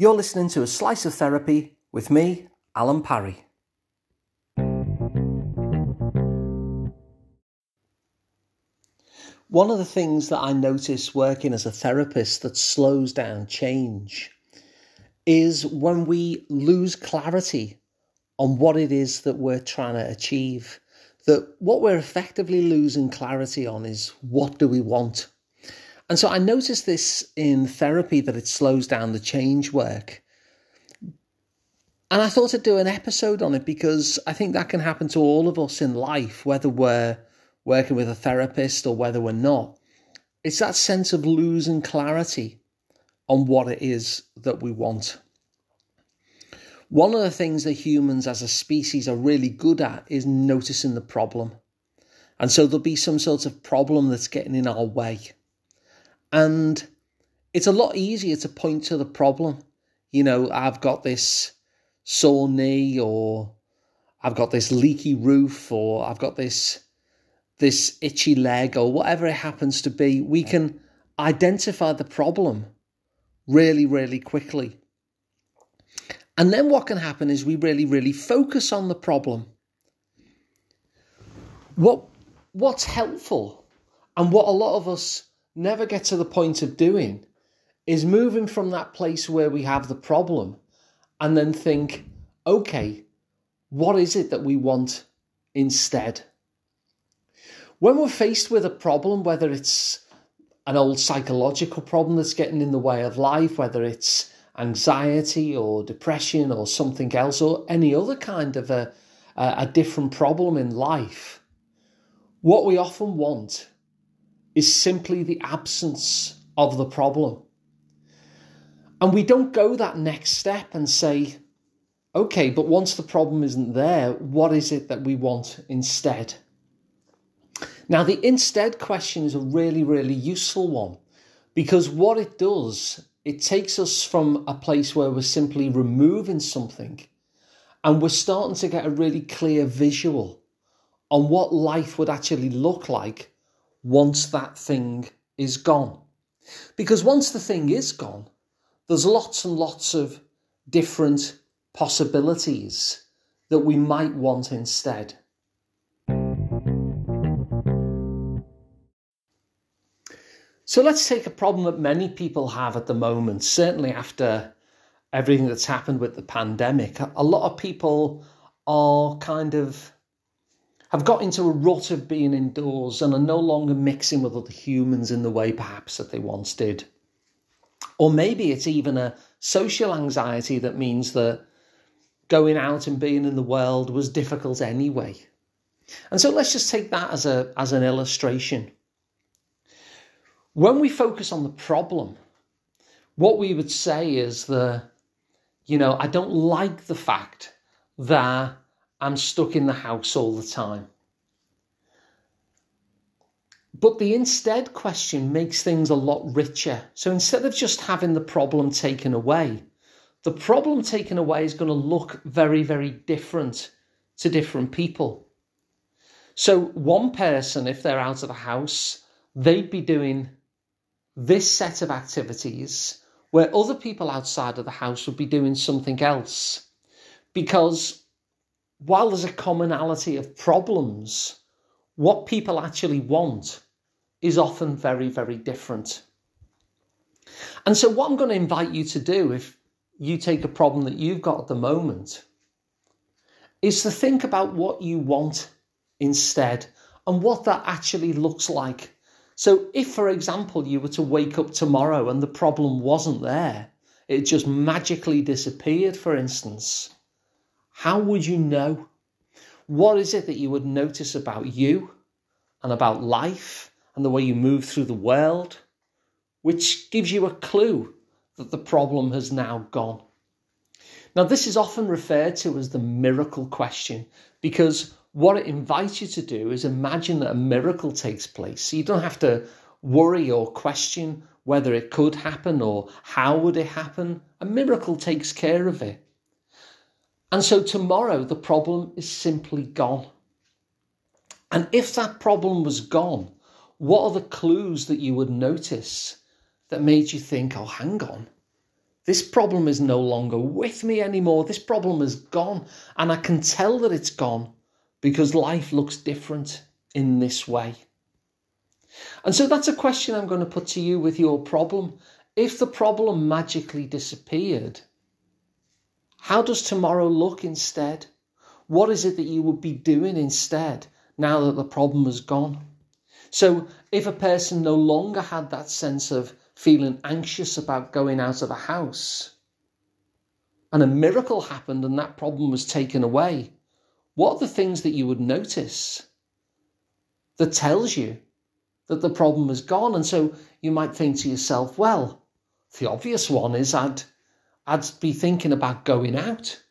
You're listening to A Slice of Therapy with me, Alan Parry. One of the things that I notice working as a therapist that slows down change is when we lose clarity on what it is that we're trying to achieve. That what we're effectively losing clarity on is what do we want? And so I noticed this in therapy that it slows down the change work. And I thought I'd do an episode on it because I think that can happen to all of us in life, whether we're working with a therapist or whether we're not. It's that sense of losing clarity on what it is that we want. One of the things that humans as a species are really good at is noticing the problem. And so there'll be some sort of problem that's getting in our way. And it's a lot easier to point to the problem. You know, I've got this sore knee or I've got this leaky roof or I've got this this itchy leg or whatever it happens to be, we can identify the problem really, really quickly. And then what can happen is we really, really focus on the problem. What what's helpful and what a lot of us never get to the point of doing is moving from that place where we have the problem and then think, okay, what is it that we want instead? When we're faced with a problem, whether it's an old psychological problem that's getting in the way of life, whether it's anxiety or depression or something else, or any other kind of a, a different problem in life, what we often want is simply the absence of the problem. And we don't go that next step and say, okay, but once the problem isn't there, what is it that we want instead? Now, the instead question is a really, really useful one because what it does, it takes us from a place where we're simply removing something and we're starting to get a really clear visual on what life would actually look like once that thing is gone. Because once the thing is gone, there's lots and lots of different possibilities that we might want instead. So let's take a problem that many people have at the moment, certainly after everything that's happened with the pandemic. A lot of people are kind of have got into a rut of being indoors and are no longer mixing with other humans in the way perhaps that they once did. Or maybe it's even a social anxiety that means that going out and being in the world was difficult anyway. And so let's just take that as a as an illustration. When we focus on the problem, what we would say is the you know, I don't like the fact that I'm stuck in the house all the time. But the instead question makes things a lot richer. So instead of just having the problem taken away, the problem taken away is going to look very, very different to different people. So, one person, if they're out of the house, they'd be doing this set of activities where other people outside of the house would be doing something else. Because while there's a commonality of problems, what people actually want is often very, very different. And so, what I'm going to invite you to do, if you take a problem that you've got at the moment, is to think about what you want instead and what that actually looks like. So, if, for example, you were to wake up tomorrow and the problem wasn't there, it just magically disappeared, for instance, how would you know? What is it that you would notice about you and about life and the way you move through the world, which gives you a clue that the problem has now gone? Now, this is often referred to as the miracle question because what it invites you to do is imagine that a miracle takes place. So you don't have to worry or question whether it could happen or how would it happen. A miracle takes care of it. And so tomorrow, the problem is simply gone. And if that problem was gone, what are the clues that you would notice that made you think, oh, hang on, This problem is no longer with me anymore. This problem is gone. And I can tell that it's gone because life looks different in this way. And so that's a question I'm going to put to you with your problem. If the problem magically disappeared, how does tomorrow look instead? What is it that you would be doing instead now that the problem is gone? So, if a person no longer had that sense of feeling anxious about going out of the house, and a miracle happened and that problem was taken away, what are the things that you would notice that tells you that the problem is gone? And so you might think to yourself, well, the obvious one is I'd I'd be thinking about going out.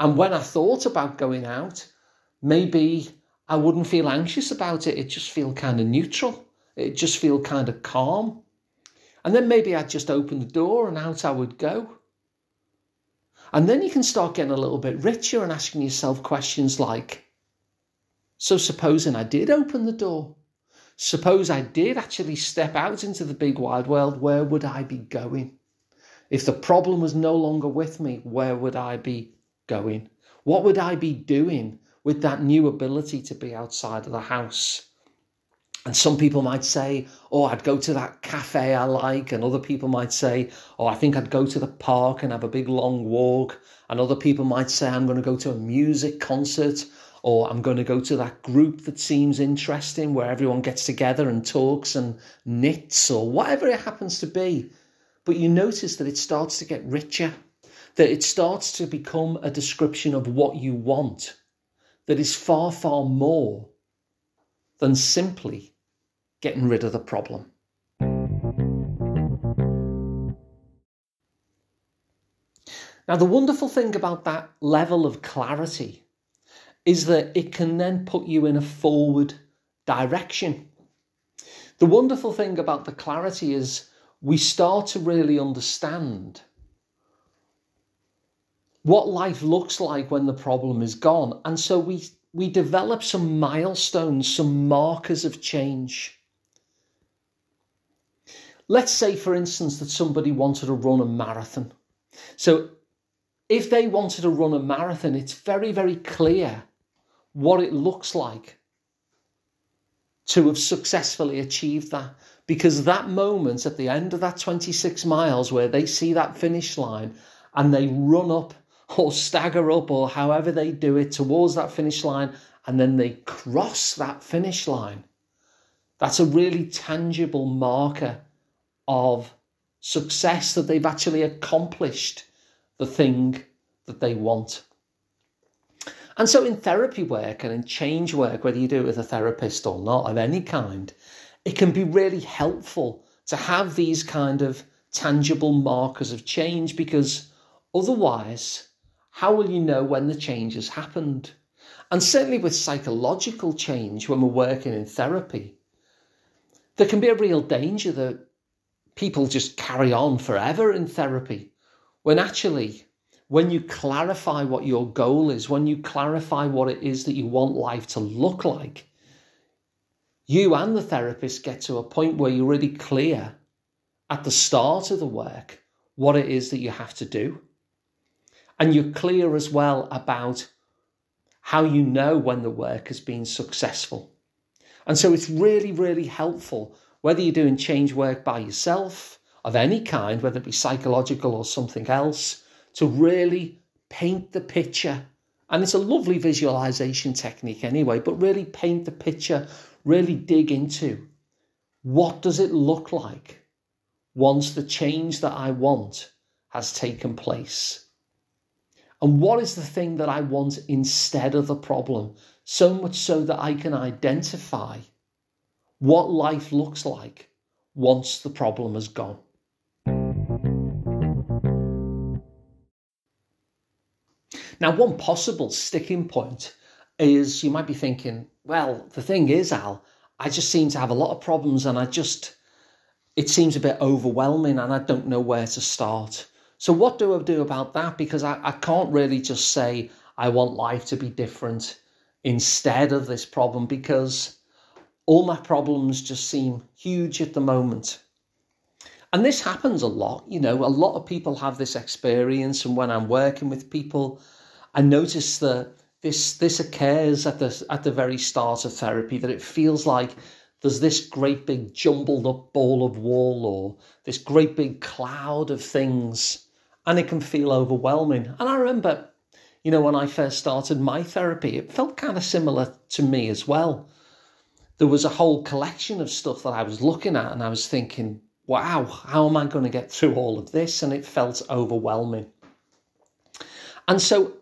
And when I thought about going out, maybe I wouldn't feel anxious about it. It'd just feel kind of neutral. It'd just feel kind of calm. And then maybe I'd just open the door and out I would go. And then you can start getting a little bit richer and asking yourself questions like So, supposing I did open the door, suppose I did actually step out into the big wide world, where would I be going? If the problem was no longer with me, where would I be going? What would I be doing with that new ability to be outside of the house? And some people might say, oh, I'd go to that cafe I like. And other people might say, oh, I think I'd go to the park and have a big long walk. And other people might say, I'm going to go to a music concert or I'm going to go to that group that seems interesting where everyone gets together and talks and knits or whatever it happens to be. But you notice that it starts to get richer, that it starts to become a description of what you want that is far, far more than simply getting rid of the problem. Now, the wonderful thing about that level of clarity is that it can then put you in a forward direction. The wonderful thing about the clarity is we start to really understand what life looks like when the problem is gone. And so we, we develop some milestones, some markers of change. Let's say, for instance, that somebody wanted to run a marathon. So, if they wanted to run a marathon, it's very, very clear what it looks like to have successfully achieved that. Because that moment at the end of that 26 miles where they see that finish line and they run up or stagger up or however they do it towards that finish line and then they cross that finish line, that's a really tangible marker of success that they've actually accomplished the thing that they want. And so, in therapy work and in change work, whether you do it with a therapist or not of any kind, it can be really helpful to have these kind of tangible markers of change because otherwise, how will you know when the change has happened? And certainly with psychological change, when we're working in therapy, there can be a real danger that people just carry on forever in therapy when actually when you clarify what your goal is when you clarify what it is that you want life to look like you and the therapist get to a point where you're really clear at the start of the work what it is that you have to do. And you're clear as well about how you know when the work has been successful. And so it's really really helpful whether you're doing change work by yourself of any kind, whether it be psychological or something else, to really paint the picture. And it's a lovely visualization technique anyway, but really paint the picture, really dig into what does it look like once the change that I want has taken place? And what is the thing that I want instead of the problem? So much so that I can identify what life looks like once the problem has gone. Now, one possible sticking point is you might be thinking, well, the thing is, Al, I just seem to have a lot of problems and I just, it seems a bit overwhelming and I don't know where to start. So, what do I do about that? Because I, I can't really just say I want life to be different instead of this problem because all my problems just seem huge at the moment. And this happens a lot. You know, a lot of people have this experience. And when I'm working with people, I notice that this this occurs at the at the very start of therapy that it feels like there's this great big jumbled up ball of wool or this great big cloud of things and it can feel overwhelming. And i remember you know when i first started my therapy it felt kind of similar to me as well. There was a whole collection of stuff that i was looking at and i was thinking wow how am i going to get through all of this? And it felt overwhelming. And so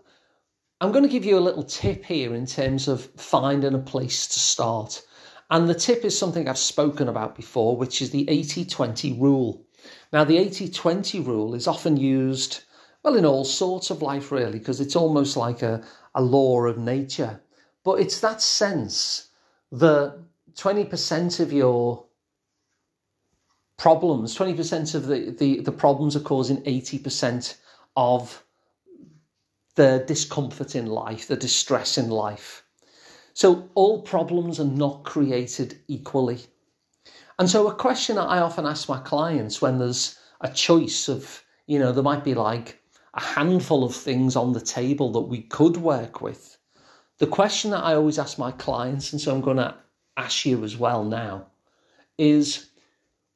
I'm going to give you a little tip here in terms of finding a place to start. And the tip is something I've spoken about before, which is the 80 20 rule. Now, the 80 20 rule is often used, well, in all sorts of life, really, because it's almost like a, a law of nature. But it's that sense that 20% of your problems, 20% of the, the, the problems are causing 80% of the discomfort in life, the distress in life. So all problems are not created equally. And so a question that I often ask my clients when there's a choice of, you know, there might be like a handful of things on the table that we could work with. The question that I always ask my clients, and so I'm going to ask you as well now, is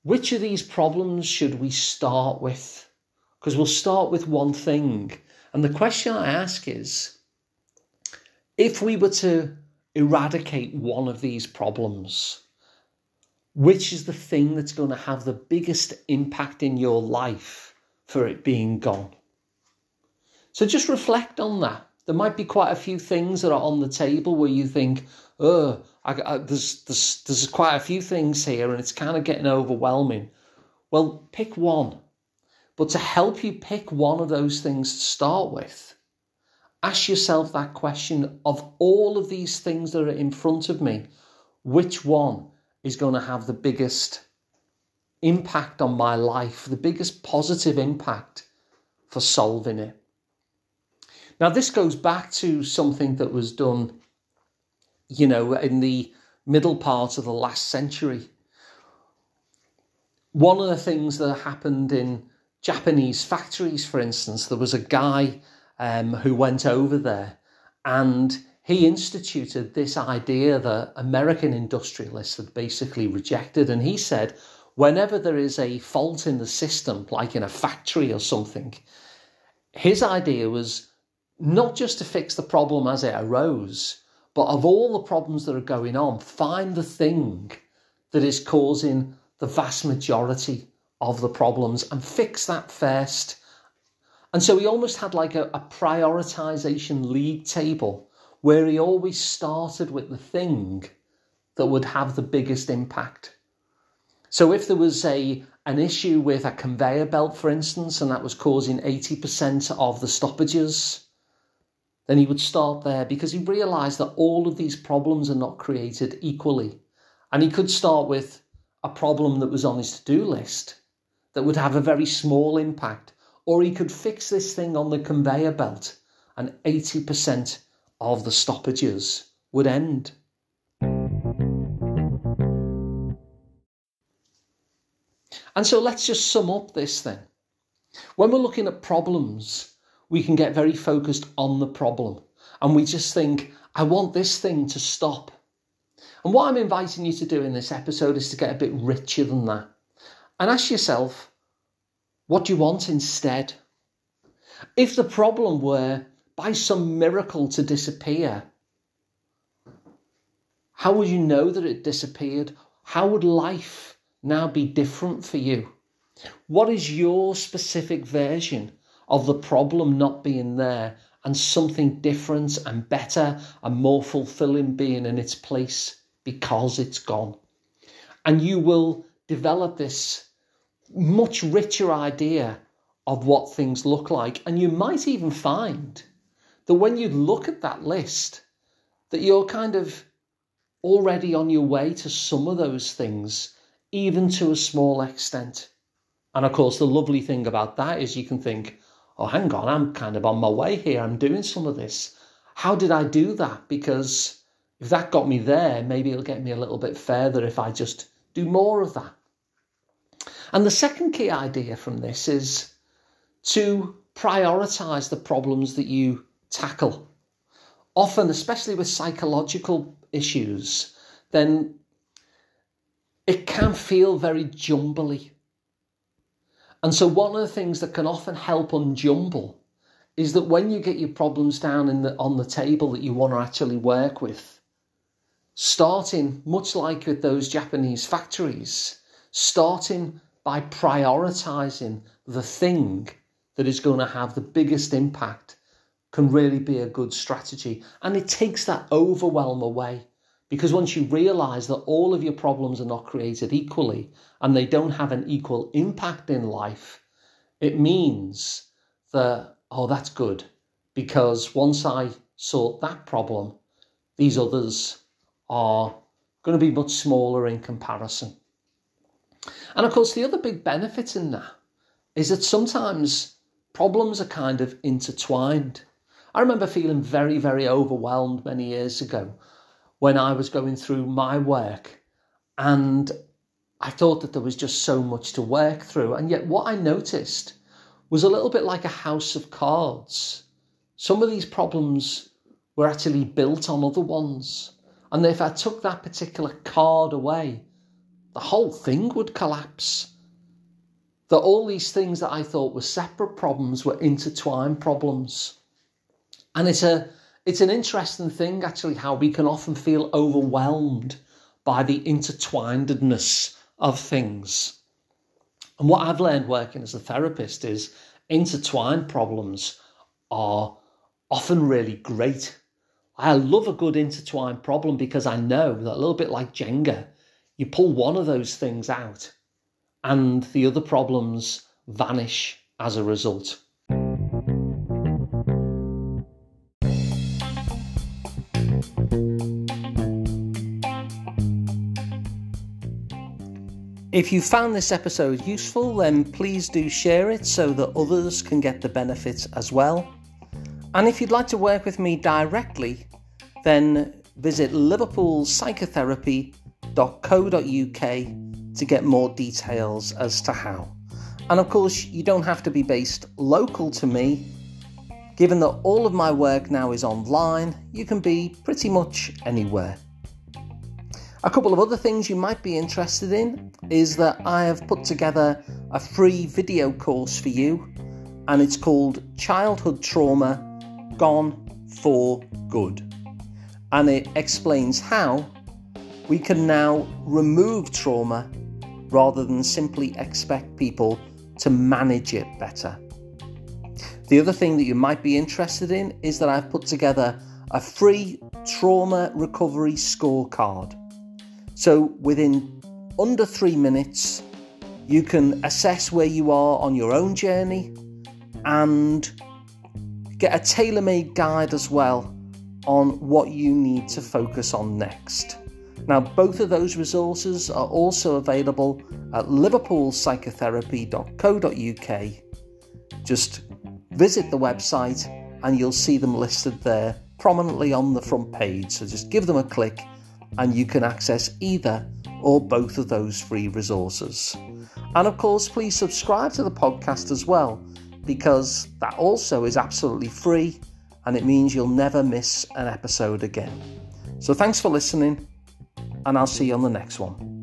which of these problems should we start with? Because we'll start with one thing and the question I ask is if we were to eradicate one of these problems, which is the thing that's going to have the biggest impact in your life for it being gone? So just reflect on that. There might be quite a few things that are on the table where you think, oh, I, I, there's, there's, there's quite a few things here and it's kind of getting overwhelming. Well, pick one but to help you pick one of those things to start with, ask yourself that question of all of these things that are in front of me, which one is going to have the biggest impact on my life, the biggest positive impact for solving it? Now, this goes back to something that was done, you know, in the middle part of the last century. One of the things that happened in Japanese factories, for instance, there was a guy um, who went over there and he instituted this idea that American industrialists had basically rejected. And he said, whenever there is a fault in the system, like in a factory or something, his idea was not just to fix the problem as it arose, but of all the problems that are going on, find the thing that is causing the vast majority of the problems and fix that first. And so he almost had like a, a prioritization league table where he always started with the thing that would have the biggest impact. So if there was a an issue with a conveyor belt, for instance, and that was causing 80% of the stoppages, then he would start there because he realized that all of these problems are not created equally. And he could start with a problem that was on his to do list that would have a very small impact, or he could fix this thing on the conveyor belt and 80% of the stoppages would end. And so let's just sum up this then. When we're looking at problems, we can get very focused on the problem and we just think, I want this thing to stop. And what I'm inviting you to do in this episode is to get a bit richer than that and ask yourself, what do you want instead? If the problem were by some miracle to disappear, how would you know that it disappeared? How would life now be different for you? What is your specific version of the problem not being there and something different and better and more fulfilling being in its place because it's gone? And you will develop this much richer idea of what things look like. And you might even find that when you look at that list, that you're kind of already on your way to some of those things, even to a small extent. And of course, the lovely thing about that is you can think, oh, hang on, I'm kind of on my way here. I'm doing some of this. How did I do that? Because if that got me there, maybe it'll get me a little bit further if I just do more of that. And the second key idea from this is to prioritize the problems that you tackle. Often, especially with psychological issues, then it can feel very jumbly. And so, one of the things that can often help unjumble is that when you get your problems down the, on the table that you want to actually work with, starting much like with those Japanese factories, starting by prioritizing the thing that is going to have the biggest impact can really be a good strategy. And it takes that overwhelm away because once you realize that all of your problems are not created equally and they don't have an equal impact in life, it means that oh, that's good because once I sort that problem, these others are going to be much smaller in comparison. And of course, the other big benefit in that is that sometimes problems are kind of intertwined. I remember feeling very, very overwhelmed many years ago when I was going through my work and I thought that there was just so much to work through. And yet, what I noticed was a little bit like a house of cards. Some of these problems were actually built on other ones. And if I took that particular card away, the whole thing would collapse. That all these things that I thought were separate problems were intertwined problems. And it's a it's an interesting thing actually how we can often feel overwhelmed by the intertwinedness of things. And what I've learned working as a therapist is intertwined problems are often really great. I love a good intertwined problem because I know that a little bit like Jenga, you pull one of those things out and the other problems vanish as a result. If you found this episode useful, then please do share it so that others can get the benefits as well. And if you'd like to work with me directly, then visit liverpoolpsychotherapy.co.uk to get more details as to how. And of course, you don't have to be based local to me. Given that all of my work now is online, you can be pretty much anywhere. A couple of other things you might be interested in is that I have put together a free video course for you, and it's called Childhood Trauma Gone for Good. And it explains how we can now remove trauma rather than simply expect people to manage it better. The other thing that you might be interested in is that I've put together a free trauma recovery scorecard. So within under three minutes, you can assess where you are on your own journey and get a tailor made guide as well on what you need to focus on next. Now, both of those resources are also available at liverpoolpsychotherapy.co.uk. Just visit the website and you'll see them listed there prominently on the front page. So just give them a click and you can access either or both of those free resources. And of course, please subscribe to the podcast as well, because that also is absolutely free and it means you'll never miss an episode again. So thanks for listening, and I'll see you on the next one.